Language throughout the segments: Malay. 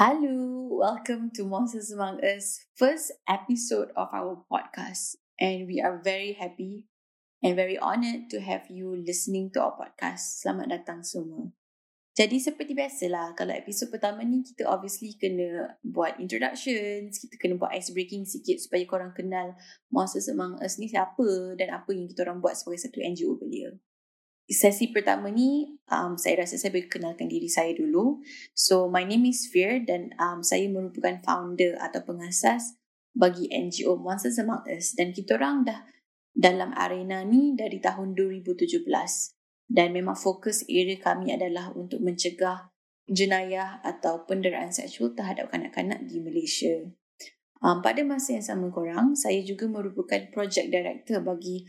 Hello, welcome to Monsters Among Us, first episode of our podcast. And we are very happy and very honoured to have you listening to our podcast. Selamat datang semua. Jadi seperti biasalah, kalau episod pertama ni kita obviously kena buat introductions, kita kena buat ice breaking sikit supaya korang kenal Monsters Among Us ni siapa dan apa yang kita orang buat sebagai satu NGO belia sesi pertama ni um, saya rasa saya kenalkan diri saya dulu. So my name is Fear dan um, saya merupakan founder atau pengasas bagi NGO Monsters Among Us dan kita orang dah dalam arena ni dari tahun 2017 dan memang fokus area kami adalah untuk mencegah jenayah atau penderaan seksual terhadap kanak-kanak di Malaysia. Um, pada masa yang sama korang, saya juga merupakan project director bagi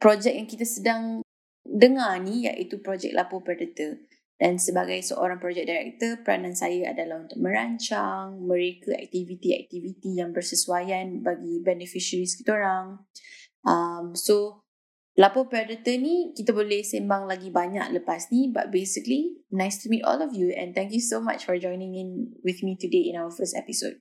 projek yang kita sedang dengar ni iaitu projek Lapo Predator. Dan sebagai seorang project director, peranan saya adalah untuk merancang mereka aktiviti-aktiviti yang bersesuaian bagi beneficiaries kita orang. Um, so, Lapo Predator ni kita boleh sembang lagi banyak lepas ni. But basically, nice to meet all of you and thank you so much for joining in with me today in our first episode.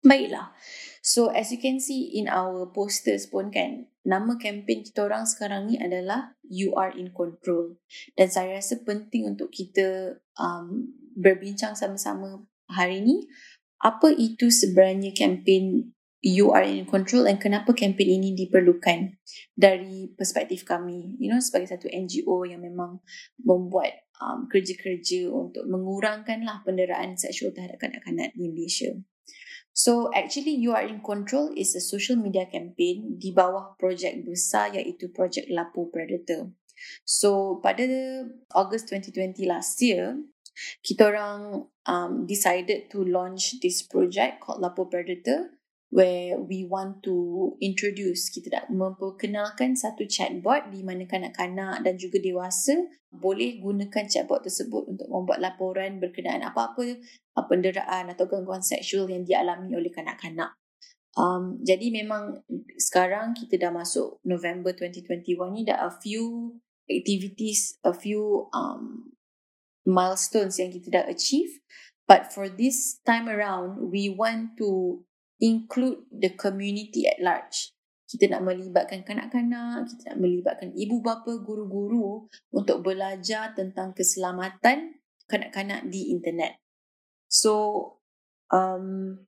Baiklah. So as you can see in our posters pun kan, nama kempen kita orang sekarang ni adalah You Are In Control. Dan saya rasa penting untuk kita um, berbincang sama-sama hari ni. Apa itu sebenarnya kempen You Are In Control dan kenapa kempen ini diperlukan dari perspektif kami. You know, sebagai satu NGO yang memang membuat um, kerja-kerja untuk mengurangkanlah penderaan seksual terhadap kanak-kanak di Malaysia. So actually You Are In Control is a social media campaign di bawah projek besar iaitu projek Lapo Predator. So pada August 2020 last year, kita orang um, decided to launch this project called Lapo Predator where we want to introduce kita nak memperkenalkan satu chatbot di mana kanak-kanak dan juga dewasa boleh gunakan chatbot tersebut untuk membuat laporan berkenaan apa-apa penderaan atau gangguan seksual yang dialami oleh kanak-kanak. Um, jadi memang sekarang kita dah masuk November 2021 ni dah a few activities, a few um, milestones yang kita dah achieve. But for this time around, we want to include the community at large. Kita nak melibatkan kanak-kanak, kita nak melibatkan ibu bapa, guru-guru untuk belajar tentang keselamatan kanak-kanak di internet. So, um,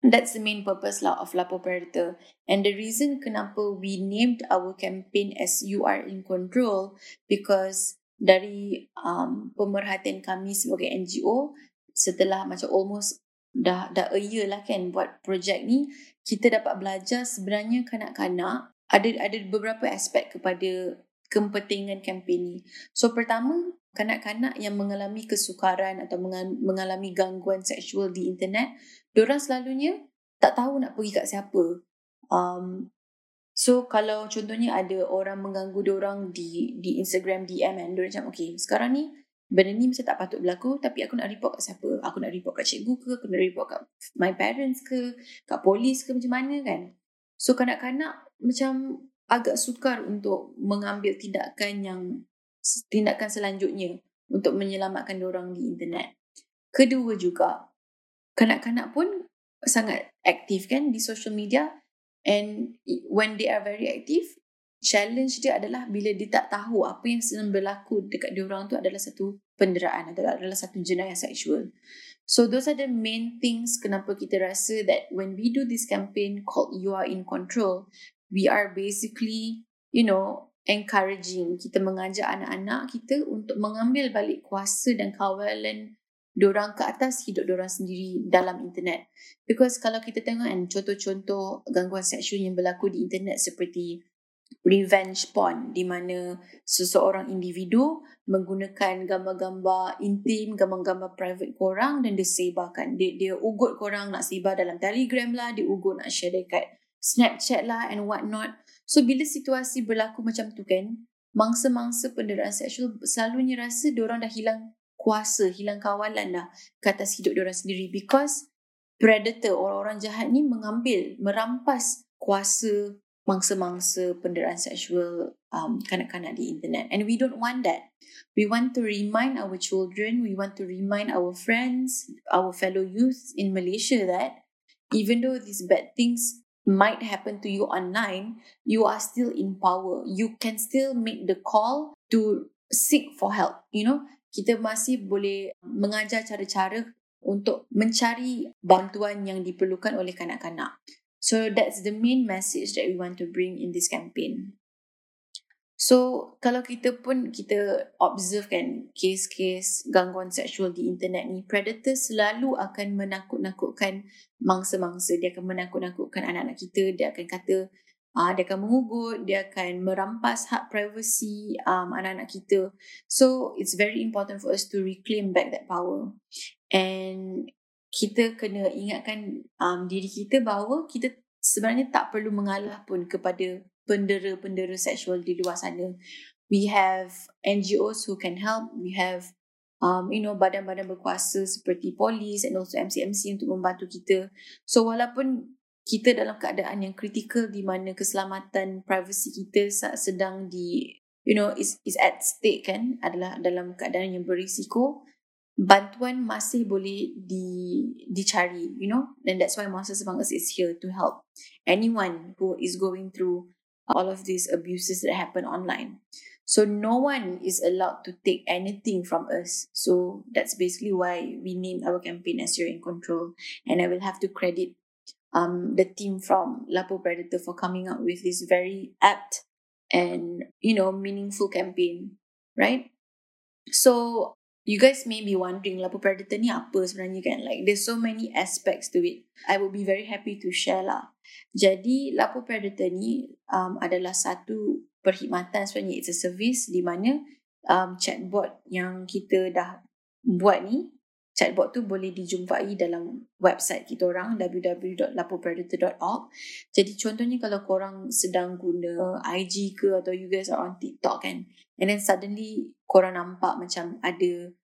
that's the main purpose lah of Lapo Predator. And the reason kenapa we named our campaign as You Are In Control because dari um, pemerhatian kami sebagai NGO setelah macam almost dah dah a year lah kan buat projek ni kita dapat belajar sebenarnya kanak-kanak ada ada beberapa aspek kepada kepentingan kempen ni. So pertama, kanak-kanak yang mengalami kesukaran atau mengalami gangguan seksual di internet, diorang selalunya tak tahu nak pergi kat siapa. Um, so kalau contohnya ada orang mengganggu diorang di di Instagram DM kan, diorang macam okay, sekarang ni benda ni macam tak patut berlaku tapi aku nak report kat siapa? Aku nak report kat cikgu ke? Aku nak report kat my parents ke? Kat polis ke? Macam mana kan? So kanak-kanak macam agak sukar untuk mengambil tindakan yang tindakan selanjutnya untuk menyelamatkan orang di internet. Kedua juga kanak-kanak pun sangat aktif kan di social media and when they are very active challenge dia adalah bila dia tak tahu apa yang sedang berlaku dekat dia orang tu adalah satu penderaan atau adalah satu jenayah seksual. So those are the main things kenapa kita rasa that when we do this campaign called You Are In Control, we are basically, you know, encouraging kita mengajak anak-anak kita untuk mengambil balik kuasa dan kawalan diorang ke atas hidup diorang sendiri dalam internet. Because kalau kita tengok kan contoh-contoh gangguan seksual yang berlaku di internet seperti revenge porn di mana seseorang individu menggunakan gambar-gambar intim, gambar-gambar private korang dan dia sebarkan. Dia, dia ugut korang nak sebar dalam telegram lah, dia ugut nak share dekat Snapchat lah and what not. So bila situasi berlaku macam tu kan, mangsa-mangsa penderaan seksual selalunya rasa orang dah hilang kuasa, hilang kawalan dah ke atas hidup orang sendiri because predator, orang-orang jahat ni mengambil, merampas kuasa mangsa-mangsa penderaan seksual um, kanak-kanak di internet. And we don't want that. We want to remind our children, we want to remind our friends, our fellow youth in Malaysia that even though these bad things might happen to you online, you are still in power. You can still make the call to seek for help. You know, kita masih boleh mengajar cara-cara untuk mencari bantuan yang diperlukan oleh kanak-kanak. So that's the main message that we want to bring in this campaign. So kalau kita pun kita observe kan kes-kes gangguan seksual di internet ni, predator selalu akan menakut-nakutkan mangsa-mangsa. Dia akan menakut-nakutkan anak-anak kita. Dia akan kata, uh, dia akan mengugut, dia akan merampas hak privacy um, anak-anak kita. So it's very important for us to reclaim back that power. And kita kena ingatkan um, diri kita bahawa kita sebenarnya tak perlu mengalah pun kepada pendera-pendera seksual di luar sana. We have NGOs who can help. We have um, you know, badan-badan berkuasa seperti polis and also MCMC untuk membantu kita. So walaupun kita dalam keadaan yang kritikal di mana keselamatan privacy kita sedang di you know is is at stake kan adalah dalam keadaan yang berisiko bantuan masih boleh di dicari you know? And that's why Monsters Among Us is here to help anyone who is going through all of these abuses that happen online. So no one is allowed to take anything from us. So that's basically why we named our campaign as you're in control. And i will have to credit um the team from lapo predator for coming up with this very apt and you know meaningful campaign right? So you guys may be wondering lapo predator ni apa sebenarnya kan? Like there's so many aspects to it. I would be very happy to share lah. Jadi lapo predator ni um, adalah satu perkhidmatan. Sebenarnya it's a service di mana um, chatbot yang kita dah buat ni chatbot tu boleh dijumpai dalam website kita orang www.lapopredator.org. Jadi contohnya kalau korang sedang guna IG ke atau you guys are on TikTok kan and then suddenly korang nampak macam ada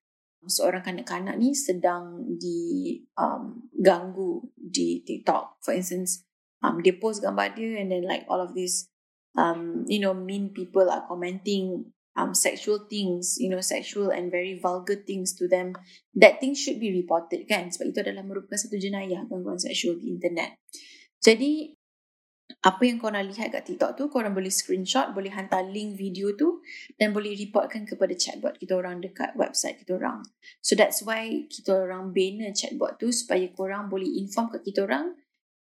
seorang kanak-kanak ni sedang di um, ganggu di TikTok. For instance, um, dia post gambar dia and then like all of these um, you know, mean people are commenting um, sexual things, you know, sexual and very vulgar things to them, that thing should be reported kan? Sebab itu adalah merupakan satu jenayah gangguan seksual di internet. Jadi, apa yang korang lihat kat TikTok tu, korang boleh screenshot, boleh hantar link video tu dan boleh reportkan kepada chatbot kita orang dekat website kita orang. So that's why kita orang bina chatbot tu supaya korang boleh inform kat kita orang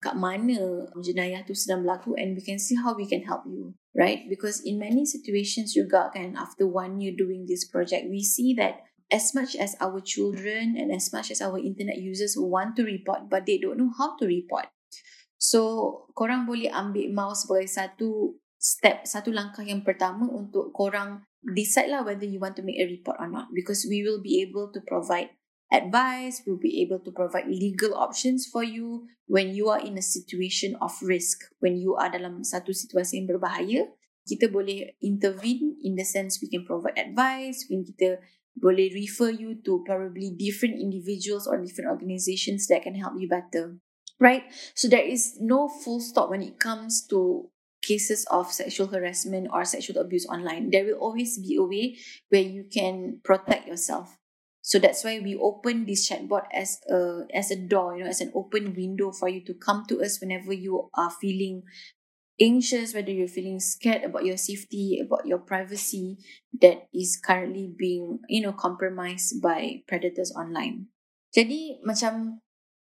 kat mana jenayah tu sedang berlaku and we can see how we can help you right? Because in many situations juga kan after one year doing this project we see that as much as our children and as much as our internet users want to report but they don't know how to report. So korang boleh ambil mau sebagai satu step satu langkah yang pertama untuk korang decide lah whether you want to make a report or not because we will be able to provide advice, we'll be able to provide legal options for you when you are in a situation of risk. When you are dalam satu situasi yang berbahaya, kita boleh intervene in the sense we can provide advice, when kita boleh refer you to probably different individuals or different organizations that can help you better. Right? So there is no full stop when it comes to cases of sexual harassment or sexual abuse online. There will always be a way where you can protect yourself. So that's why we open this chatbot as a as a door, you know, as an open window for you to come to us whenever you are feeling anxious, whether you're feeling scared about your safety, about your privacy that is currently being, you know, compromised by predators online. Jadi macam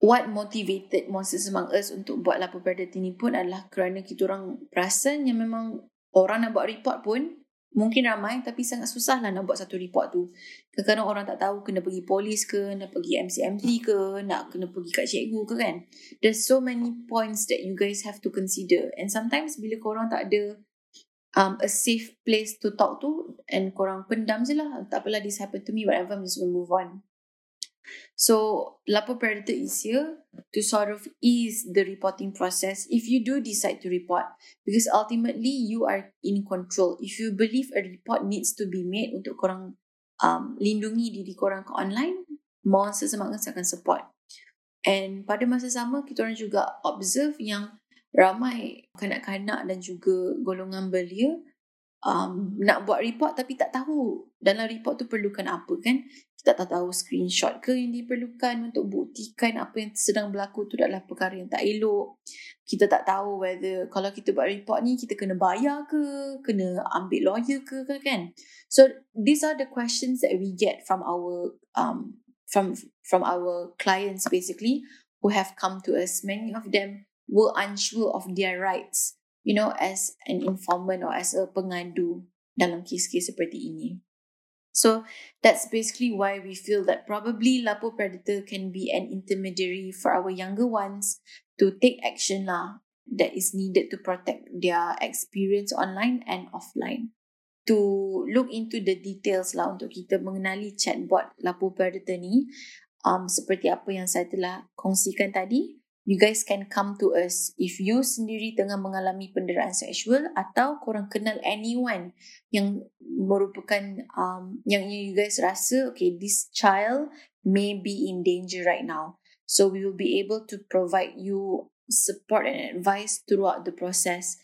what motivated Monsters Among Us untuk buat lapor predator ni pun adalah kerana kita orang perasan yang memang orang nak buat report pun mungkin ramai tapi sangat susah lah nak buat satu report tu. Kadang-kadang orang tak tahu kena pergi polis ke, nak pergi MCMC ke, nak kena pergi kat cikgu ke kan. There's so many points that you guys have to consider. And sometimes bila korang tak ada um, a safe place to talk to and korang pendam je lah. Tak apalah this happened to me, whatever, I'm just to move on. So, lapor predator is here to sort of ease the reporting process if you do decide to report because ultimately you are in control. If you believe a report needs to be made untuk korang um, lindungi diri korang ke online, Monster Semangat akan support. And pada masa sama, kita orang juga observe yang ramai kanak-kanak dan juga golongan belia um, nak buat report tapi tak tahu dalam report tu perlukan apa kan kita tak tahu screenshot ke yang diperlukan untuk buktikan apa yang sedang berlaku tu adalah perkara yang tak elok. Kita tak tahu whether kalau kita buat report ni kita kena bayar ke kena ambil lawyer ke kan? So these are the questions that we get from our um from from our clients basically who have come to us. Many of them were unsure of their rights you know, as an informant or as a pengadu dalam kes-kes seperti ini. So that's basically why we feel that probably Lapo Predator can be an intermediary for our younger ones to take action lah that is needed to protect their experience online and offline. To look into the details lah untuk kita mengenali chatbot Lapo Predator ni um, seperti apa yang saya telah kongsikan tadi you guys can come to us if you sendiri tengah mengalami penderaan seksual atau korang kenal anyone yang merupakan um, yang you guys rasa okay this child may be in danger right now. So we will be able to provide you support and advice throughout the process.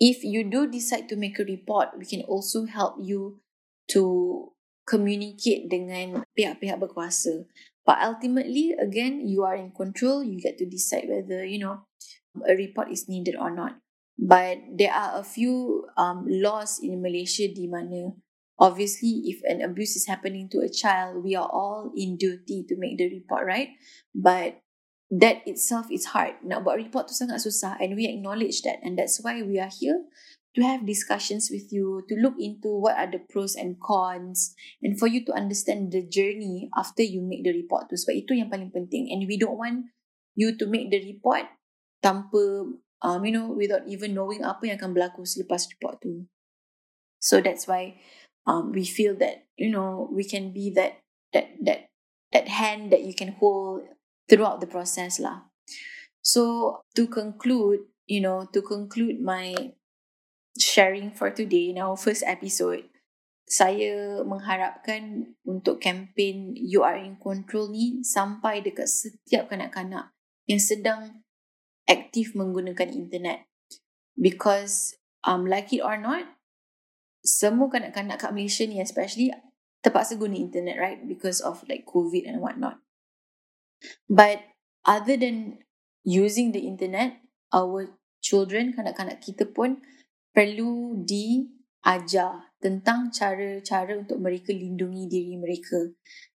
If you do decide to make a report we can also help you to communicate dengan pihak-pihak berkuasa But ultimately, again, you are in control. You get to decide whether, you know, a report is needed or not. But there are a few um, laws in Malaysia di mana obviously if an abuse is happening to a child, we are all in duty to make the report, right? But that itself is hard. Nak buat report tu sangat susah and we acknowledge that and that's why we are here to have discussions with you, to look into what are the pros and cons, and for you to understand the journey after you make the report tu. Sebab itu yang paling penting. And we don't want you to make the report tanpa, um, you know, without even knowing apa yang akan berlaku selepas report tu. So that's why um, we feel that, you know, we can be that, that, that, that hand that you can hold throughout the process lah. So to conclude, you know, to conclude my sharing for today in our first episode. Saya mengharapkan untuk kempen You Are In Control ni sampai dekat setiap kanak-kanak yang sedang aktif menggunakan internet. Because um, like it or not, semua kanak-kanak kat Malaysia ni especially terpaksa guna internet right because of like COVID and whatnot. But other than using the internet, our children, kanak-kanak kita pun perlu diajar tentang cara-cara untuk mereka lindungi diri mereka.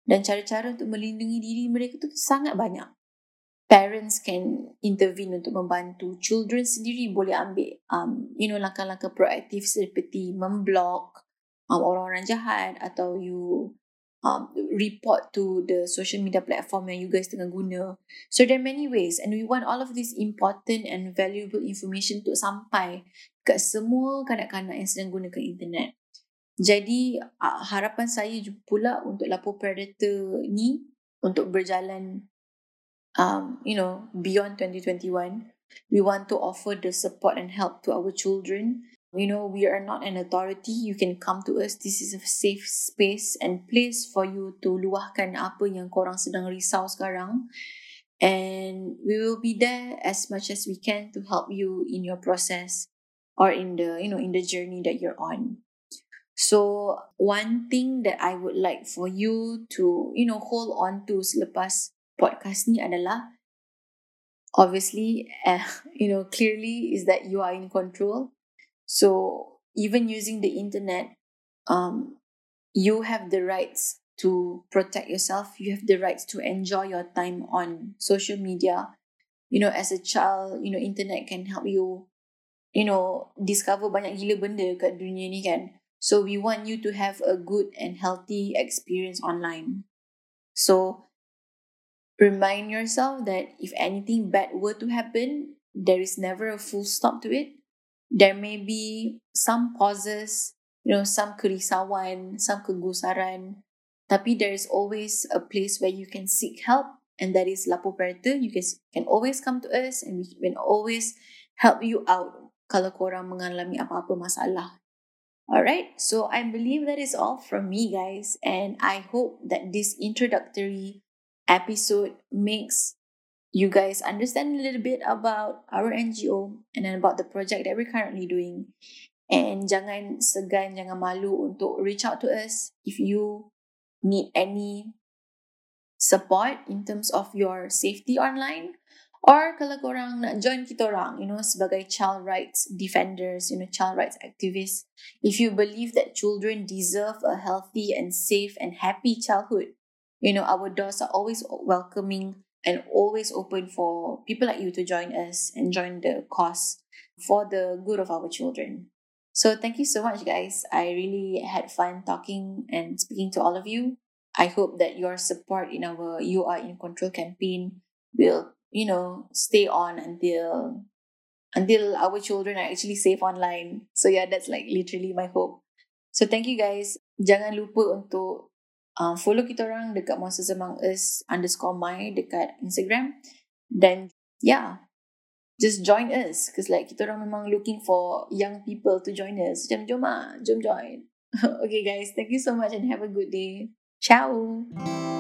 Dan cara-cara untuk melindungi diri mereka tu sangat banyak. Parents can intervene untuk membantu. Children sendiri boleh ambil um, you know, langkah-langkah proaktif seperti memblock um, orang-orang jahat atau you um, report to the social media platform yang you guys tengah guna. So there are many ways and we want all of this important and valuable information to sampai ke semua kanak-kanak yang sedang gunakan internet. Jadi uh, harapan saya pula untuk lapor predator ni untuk berjalan um, you know beyond 2021 we want to offer the support and help to our children You know, we are not an authority. You can come to us. This is a safe space and place for you to luahkan apa yang korang sedang risau sekarang. And we will be there as much as we can to help you in your process or in the, you know, in the journey that you're on. So, one thing that I would like for you to, you know, hold on to selepas podcast ni adalah obviously, uh, you know, clearly is that you are in control So even using the internet, um, you have the rights to protect yourself. You have the rights to enjoy your time on social media. You know, as a child, you know, internet can help you, you know, discover banyak gila benda kat dunia ni kan. So we want you to have a good and healthy experience online. So remind yourself that if anything bad were to happen, there is never a full stop to it there may be some pauses, you know, some kerisauan, some kegusaran, tapi there is always a place where you can seek help and that is Lapo Perta. You can, can always come to us and we can always help you out kalau korang mengalami apa-apa masalah. Alright, so I believe that is all from me guys and I hope that this introductory episode makes you guys understand a little bit about our NGO and then about the project that we're currently doing. And jangan segan, jangan malu untuk reach out to us if you need any support in terms of your safety online or kalau korang nak join kita orang, you know, sebagai child rights defenders, you know, child rights activists, if you believe that children deserve a healthy and safe and happy childhood, you know, our doors are always welcoming and always open for people like you to join us and join the cause for the good of our children. So thank you so much, guys. I really had fun talking and speaking to all of you. I hope that your support in our You Are in Control campaign will, you know, stay on until until our children are actually safe online. So yeah, that's like literally my hope. So thank you guys. Jangan lupa untuk uh, follow kita orang dekat Monsters Among Us underscore my dekat Instagram. Then yeah, just join us. Because like kita orang memang looking for young people to join us. Jom jom ah, jom join. okay guys, thank you so much and have a good day. Ciao!